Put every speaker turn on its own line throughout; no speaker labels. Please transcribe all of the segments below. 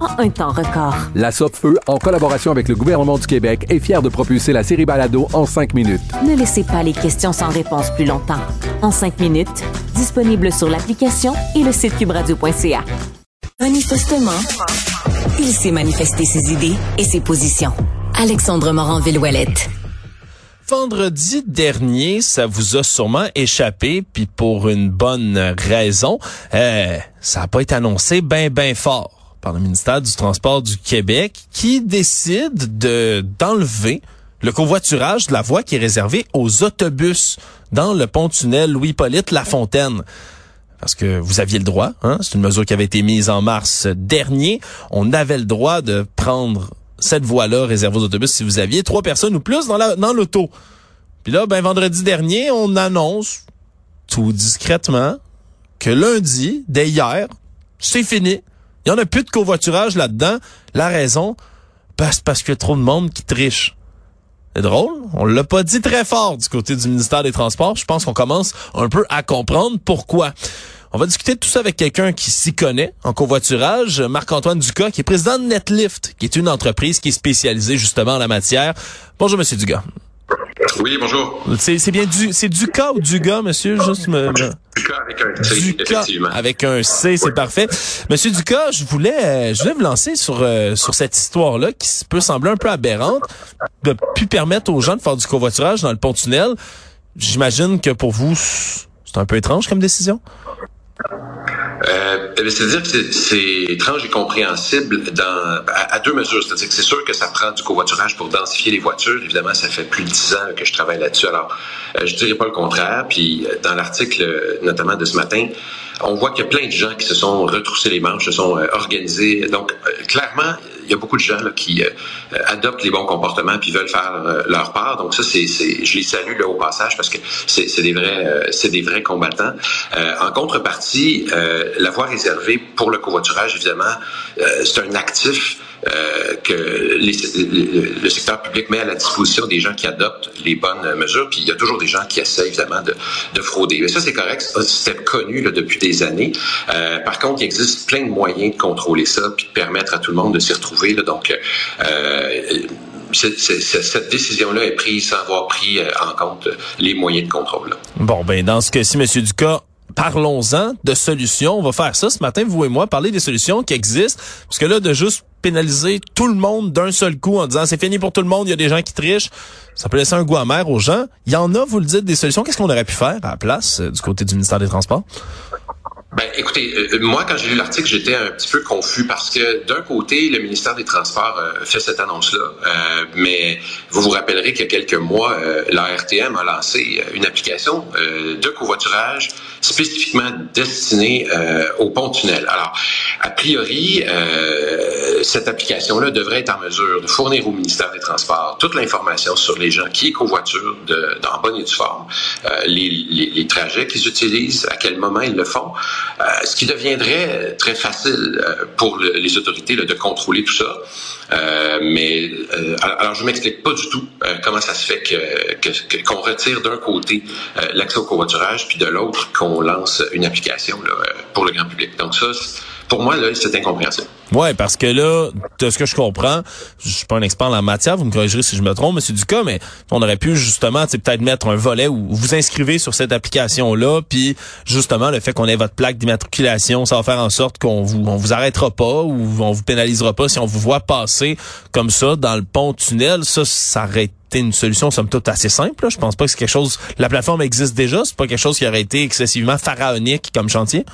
en un temps record.
La Feu, en collaboration avec le gouvernement du Québec, est fière de propulser la série Balado en cinq minutes.
Ne laissez pas les questions sans réponse plus longtemps. En cinq minutes, disponible sur l'application et le site cubradio.ca. Manifestement, il sait manifester ses idées et ses positions. Alexandre Morin-Villouellette.
Vendredi dernier, ça vous a sûrement échappé, puis pour une bonne raison. Euh, ça n'a pas été annoncé ben ben fort par le ministère du Transport du Québec qui décide de d'enlever le covoiturage de la voie qui est réservée aux autobus dans le pont-tunnel Louis-Polyte Lafontaine parce que vous aviez le droit, hein? c'est une mesure qui avait été mise en mars dernier, on avait le droit de prendre cette voie-là réservée aux autobus si vous aviez trois personnes ou plus dans la dans l'auto. Puis là, ben vendredi dernier, on annonce tout discrètement que lundi, dès hier, c'est fini. Il y en a plus de covoiturage là-dedans. La raison, ben, c'est parce qu'il y a trop de monde qui triche. C'est drôle, on l'a pas dit très fort du côté du ministère des Transports. Je pense qu'on commence un peu à comprendre pourquoi. On va discuter de tout ça avec quelqu'un qui s'y connaît en covoiturage, Marc-Antoine Ducas, qui est président de Netlift, qui est une entreprise qui est spécialisée justement en la matière. Bonjour, Monsieur Dugas.
Oui, bonjour.
C'est bien du c'est Ducas ou Dugas, monsieur, juste me,
Ducas avec un C, effectivement.
Avec un C, c'est parfait. Monsieur Ducas, je voulais je voulais vous lancer sur euh, sur cette histoire là qui peut sembler un peu aberrante de plus permettre aux gens de faire du covoiturage dans le pont tunnel. J'imagine que pour vous c'est un peu étrange comme décision.
Euh, C'est-à-dire que c'est étrange et compréhensible dans, à, deux mesures. C'est-à-dire que c'est sûr que ça prend du covoiturage pour densifier les voitures. Évidemment, ça fait plus de dix ans que je travaille là-dessus. Alors, euh, je dirais pas le contraire. Puis, euh, dans l'article, notamment de ce matin, on voit qu'il y a plein de gens qui se sont retroussés les manches, se sont euh, organisés. Donc, clairement, il y a beaucoup de gens qui adoptent les bons comportements puis veulent faire leur part. Donc ça, c'est, je les salue là, au passage parce que c'est, des vrais, c'est des vrais combattants. en contrepartie, la voie réservée pour le covoiturage, évidemment, c'est un actif euh, que le secteur public met à la disposition des gens qui adoptent les bonnes mesures. Puis il y a toujours des gens qui essaient évidemment de, de frauder. Mais ça, c'est correct. C'est connu là, depuis des années. Euh, par contre, il existe plein de moyens de contrôler ça puis de permettre à tout le monde de s'y retrouver. Là. Donc, euh, cette décision-là est prise sans avoir pris en compte les moyens de contrôle.
Bon, ben dans ce cas-ci, M. Ducas, parlons-en de solutions. On va faire ça ce matin, vous et moi, parler des solutions qui existent. Parce que là, de juste pénaliser tout le monde d'un seul coup en disant c'est fini pour tout le monde, il y a des gens qui trichent, ça peut laisser un goût amer aux gens. Il y en a, vous le dites, des solutions. Qu'est-ce qu'on aurait pu faire à la place euh, du côté du ministère des Transports?
Ben, écoutez, euh, moi, quand j'ai lu l'article, j'étais un petit peu confus parce que d'un côté, le ministère des Transports euh, fait cette annonce-là, euh, mais vous vous rappellerez qu'il y a quelques mois, la RTM a lancé une application de covoiturage spécifiquement destinée au pont-tunnel. Alors, a priori, cette application-là devrait être en mesure de fournir au ministère des Transports toute l'information sur les gens qui covoiturent de, dans bonne et due forme, les, les, les trajets qu'ils utilisent, à quel moment ils le font. Euh, ce qui deviendrait très facile euh, pour les autorités de contrôler tout ça. Euh, mais alors je m'explique pas du tout comment ça se fait qu'on retire d'un côté l'accès au covoiturage puis de l'autre qu'on lance une application pour le grand public. Donc ça pour moi, là, c'est incompréhensible.
Ouais, parce que là, de ce que je comprends, je suis pas un expert en la matière, vous me corrigerez si je me trompe, Monsieur Ducas, mais on aurait pu justement, peut-être mettre un volet où vous inscrivez sur cette application-là, puis justement, le fait qu'on ait votre plaque d'immatriculation, ça va faire en sorte qu'on vous, on vous arrêtera pas ou on vous pénalisera pas si on vous voit passer comme ça dans le pont-tunnel. Ça, ça aurait été une solution, somme toute, assez simple. Là. Je pense pas que c'est quelque chose... La plateforme existe déjà, c'est pas quelque chose qui aurait été excessivement pharaonique comme chantier.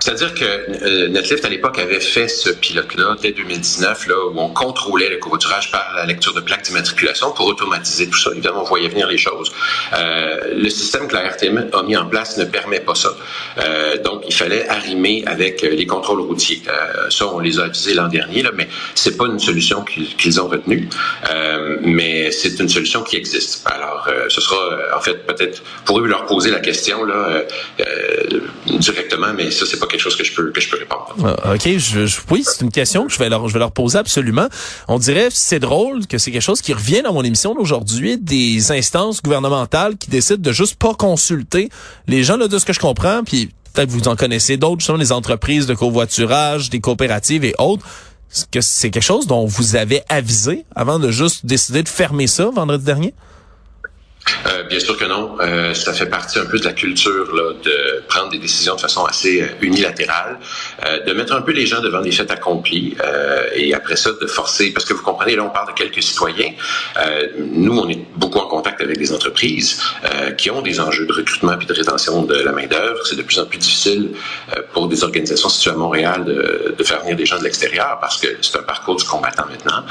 C'est-à-dire que euh, Netlift, à l'époque, avait fait ce pilote-là dès 2019, là, où on contrôlait le covoiturage par la lecture de plaques d'immatriculation pour automatiser tout ça. Évidemment, on voyait venir les choses. Euh, le système que la RTM a mis en place ne permet pas ça. Euh, donc, il fallait arrimer avec les contrôles routiers. Ça, on les a avisés l'an dernier, là, mais c'est pas une solution qu'ils ont retenue. Mais c'est une solution qui existe. Alors, ce sera, en fait, peut-être pour eux leur poser la question là, directement, mais ça, c'est pas quelque chose que je peux que je peux répondre.
Ah, ok, je, oui, c'est une question que je vais leur je vais leur poser absolument. On dirait c'est drôle que c'est quelque chose qui revient dans mon émission d'aujourd'hui des instances gouvernementales qui décident de juste pas consulter les gens là de ce que je comprends puis peut-être vous en connaissez d'autres, justement des entreprises de covoiturage, des coopératives et autres. Est-ce que c'est quelque chose dont vous avez avisé avant de juste décider de fermer ça vendredi dernier?
Euh, bien sûr que non. Euh, ça fait partie un peu de la culture de prendre des décisions de façon assez euh, unilatérale, de mettre un peu les gens devant des faits accomplis et après ça de forcer, parce que vous comprenez, là on parle de quelques citoyens. nous, on est beaucoup en contact avec des entreprises qui ont des enjeux de recrutement et de rétention de la main d'œuvre. C'est de plus en plus difficile pour des organisations situées à Montréal de, de faire venir des gens de l'extérieur parce que c'est un parcours du combattant maintenant.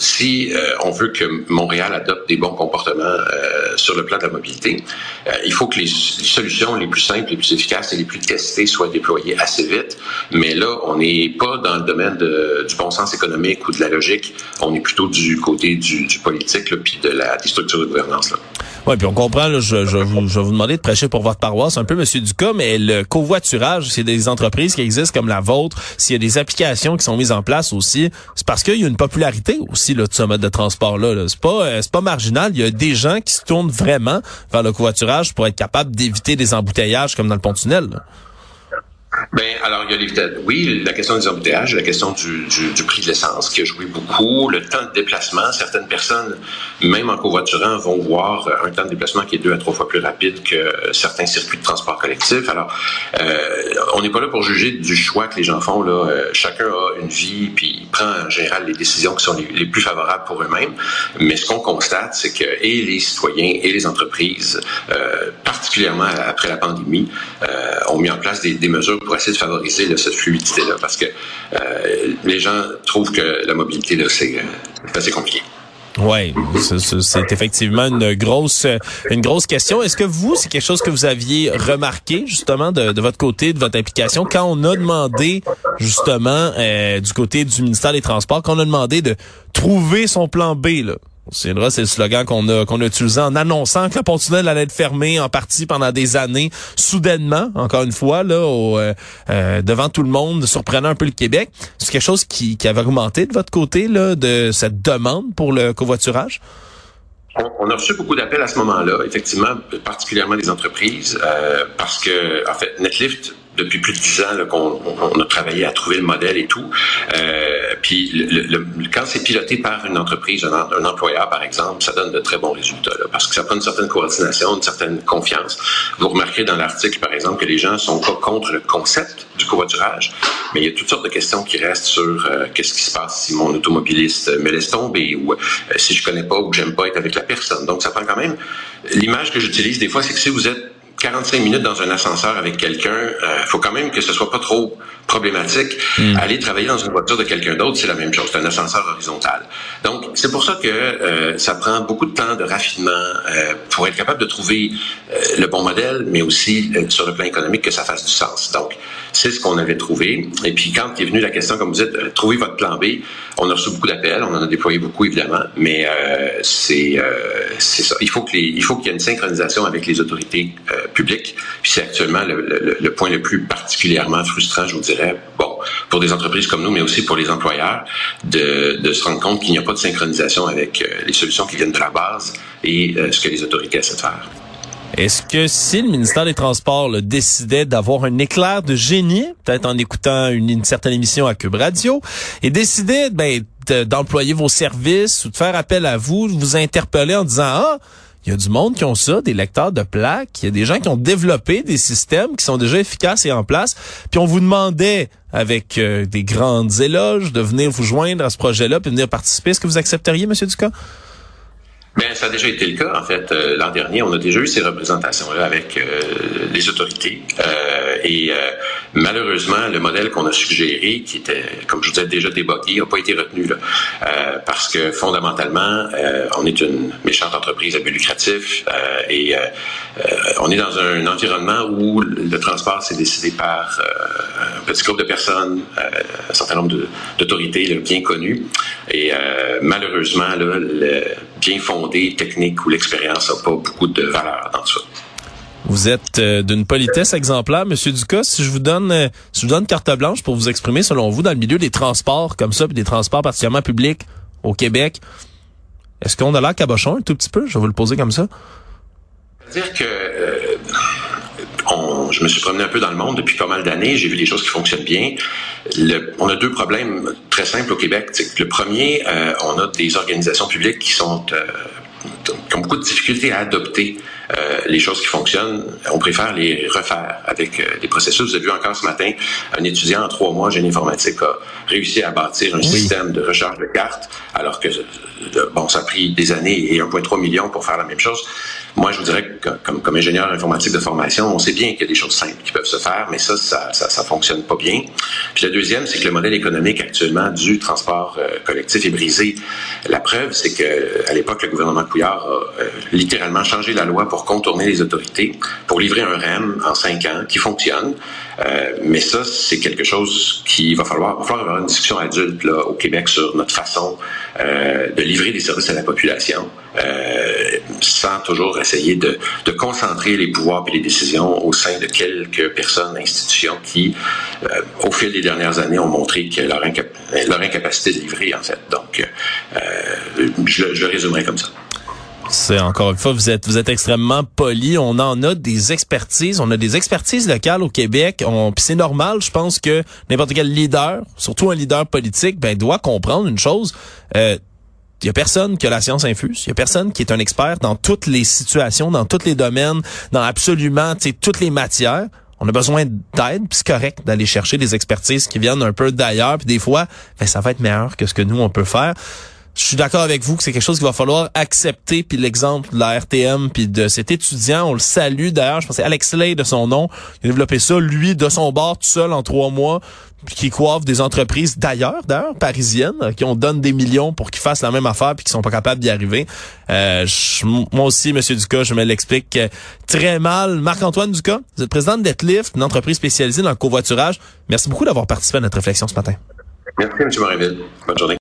Si on veut que Montréal adopte des bons comportements euh, sur le plan de la mobilité. Euh, il faut que les, solutions les plus simples, les plus efficaces et les plus testées soient déployées assez vite. Mais là, on n'est pas dans le domaine du bon sens économique ou de la logique. On est plutôt du côté du, politique, puis de la des structures de gouvernance. Là.
Oui, puis on comprend, je, je, vous, je vais vous demander de prêcher pour votre paroisse un peu, Monsieur Ducas, mais le covoiturage, c'est des entreprises qui existent comme la vôtre. S'il y a des applications qui sont mises en place aussi, c'est parce qu'il y a une popularité aussi là, de ce mode de transport-là. -là, c'est pas euh, c'est pas marginal. Il y a des gens qui se tournent vraiment vers le covoiturage pour être capable d'éviter des embouteillages comme dans le pont-tunnel.
Ben, alors, il y a oui, la question des embouteillages, la question du, prix de l'essence qui a joué beaucoup, le temps de déplacement. Certaines personnes, même en covoiturant, vont voir un temps de déplacement qui est deux à trois fois plus rapide que certains circuits de transport collectif. Alors, euh, on n'est pas là pour juger du choix que les gens font. Euh, chacun a une vie, puis prend en général les décisions qui sont les, plus favorables pour eux-mêmes. Mais ce qu'on constate, c'est que et les citoyens et les entreprises, euh, particulièrement après la pandémie, euh, ont mis en place des mesures pour essayer de favoriser cette fluidité-là, parce que euh, les gens trouvent que la mobilité, là, c'est euh, assez compliqué.
Oui, c'est effectivement une grosse une grosse question. Est-ce que vous, c'est quelque chose que vous aviez remarqué justement de, de, votre côté, de votre application, quand on a demandé justement euh, du côté du ministère des Transports, quand on a demandé de trouver son plan B, là, c'est le slogan qu'on a qu'on a utilisé en annonçant que le pont-tunnel allait être fermé en partie pendant des années, soudainement, encore une fois, là, au, euh, euh, devant tout le monde, surprenant un peu le Québec. C'est quelque chose qui, qui avait augmenté de votre côté, là, de cette demande pour le covoiturage?
On a reçu beaucoup d'appels à ce moment-là, effectivement, particulièrement des entreprises, euh, parce que, en fait, Netlift depuis plus de dix ans qu'on on a travaillé à trouver le modèle et tout. Euh, puis quand c'est piloté par une entreprise, un, employeur par exemple, ça donne de très bons résultats parce que ça prend une certaine coordination, une certaine confiance. Vous remarquerez dans l'article par exemple que les gens sont pas contre le concept du covoiturage, mais il y a toutes sortes de questions qui restent sur euh, qu'est-ce qui se passe si mon automobiliste me laisse tomber ou euh, si je connais pas ou que j'aime pas être avec la personne. Donc ça prend quand même l'image que j'utilise des fois, c'est que si vous êtes 45 minutes dans un ascenseur avec quelqu'un, euh, faut quand même que ce soit pas trop problématique. Hmm. Aller travailler dans une voiture de quelqu'un d'autre, c'est la même chose. C'est un ascenseur horizontal. Donc, c'est pour ça que euh, ça prend beaucoup de temps de raffinement euh, pour être capable de trouver le bon modèle, mais aussi sur le plan économique que ça fasse du sens. Donc, c'est ce qu'on avait trouvé. Et puis, quand est venue la question, comme vous dites, trouver votre plan B, on a reçu beaucoup d'appels, on en a déployé beaucoup, évidemment, mais c'est c'est ça. Il faut que il faut qu'il y ait une synchronisation avec les autorités public. Puis c'est actuellement le, point le plus particulièrement frustrant, je vous dirais, bon, pour des entreprises comme nous, mais aussi pour les employeurs, de, de se rendre compte qu'il n'y a pas de synchronisation avec euh, les solutions qui viennent de la base et euh, ce que les autorités essaient de faire.
Est-ce que si le ministère des Transports décidait d'avoir un éclair de génie, peut-être en écoutant une, une certaine émission à Cube Radio, et décidait ben, de- d'employer vos services ou de faire appel à vous, de vous interpeller en disant ah il y a du monde qui ont ça, des lecteurs de plaques, il y a des gens qui ont développé des systèmes qui sont déjà efficaces et en place, puis on vous demandait avec euh, des grandes éloges de venir vous joindre à ce projet-là puis venir participer. Est-ce que vous accepteriez, Monsieur Ducas?
Ben, ça a déjà été le cas. En fait, euh, l'an dernier, on a déjà eu ces représentations-là avec euh, les autorités. Euh, et euh, malheureusement, le modèle qu'on a suggéré, qui était, comme je vous disais, déjà débogué, n'a pas été retenu. Là, Euh, parce que fondamentalement, euh, on est une méchante entreprise à but lucratif euh, et euh, on est dans un environnement où le transport s'est décidé par euh, un petit groupe de personnes, euh, un certain nombre d'autorités bien connues. Et malheureusement, là, le bien fondé technique ou l'expérience n'a pas beaucoup de valeur dans tout ça.
Vous êtes euh, d'une politesse exemplaire, Monsieur Ducas. Si je vous donne, euh, si je vous donne carte blanche pour vous exprimer, selon vous, dans le milieu des transports comme ça, puis des transports particulièrement publics au Québec, est-ce qu'on a l'air cabochon un tout petit peu? Je vais vous le poser comme ça.
C'est-à-dire que euh, on- je me suis promené un peu dans le monde depuis pas mal d'années, j'ai vu des choses qui fonctionnent bien. Le- on a deux problèmes très simples au Québec. Le premier, euh, on a des organisations publiques qui sont euh, qui ont beaucoup de difficultés à adopter euh, les choses qui fonctionnent. On préfère les refaire avec euh, des processus. Vous avez vu encore ce matin, un étudiant en trois mois en génie informatique a réussi à bâtir un système de recharge de cartes, alors que bon, ça a pris des années et 1,3 million pour faire la même chose. Moi, je vous dirais que comme, ingénieur informatique de formation, on sait bien qu'il y a des choses simples qui peuvent se faire, mais ça, ça, ça, ça fonctionne pas bien. Puis le deuxième, c'est que le modèle économique actuellement du transport euh, collectif est brisé. La preuve, c'est que à l'époque, le gouvernement Couillard a euh, littéralement changé la loi pour contourner les autorités, pour livrer un REM en cinq ans qui fonctionne. Euh, mais ça, c'est quelque chose qui va falloir, avoir une discussion adulte là, au Québec sur notre façon euh, de livrer des services à la population, euh, sans toujours essayer de, de concentrer les pouvoirs et les décisions au sein de quelques personnes, institutions qui, euh, au fil des dernières années, ont montré que leur, leur incapacité de livrer, en fait. Donc, euh, je, je le résumerai comme ça.
C'est encore une fois, vous êtes vous êtes extrêmement poli. On en a des expertises, on a des expertises locales au Québec. On, c'est normal, je pense que n'importe quel leader, surtout un leader politique, ben doit comprendre une chose. Euh, il y a personne qui a la science infuse. Il y a personne qui est un expert dans toutes les situations, dans tous les domaines, dans absolument toutes les matières. On a besoin d'aide, puis c'est correct d'aller chercher des expertises qui viennent un peu d'ailleurs, puis des fois, ben, ça va être meilleur que ce que nous on peut faire. Je suis d'accord avec vous que c'est quelque chose qu'il va falloir accepter. Puis l'exemple de la RTM puis de cet étudiant, on le salue d'ailleurs. Je c'est Alex Lay de son nom. Il a développé ça, lui, de son bord, tout seul en trois mois, qui coiffe des entreprises d'ailleurs, d'ailleurs, parisiennes, qui on donne des millions pour qu'ils fassent la même affaire puis qui sont pas capables d'y arriver. Euh, je- moi aussi, Monsieur Ducas, je me l'explique euh, très mal. Marc-Antoine Ducas, vous êtes président de Netlift, une entreprise spécialisée dans le covoiturage. Merci beaucoup d'avoir participé à notre réflexion ce matin.
Merci, M. Morinville. Bonne journée.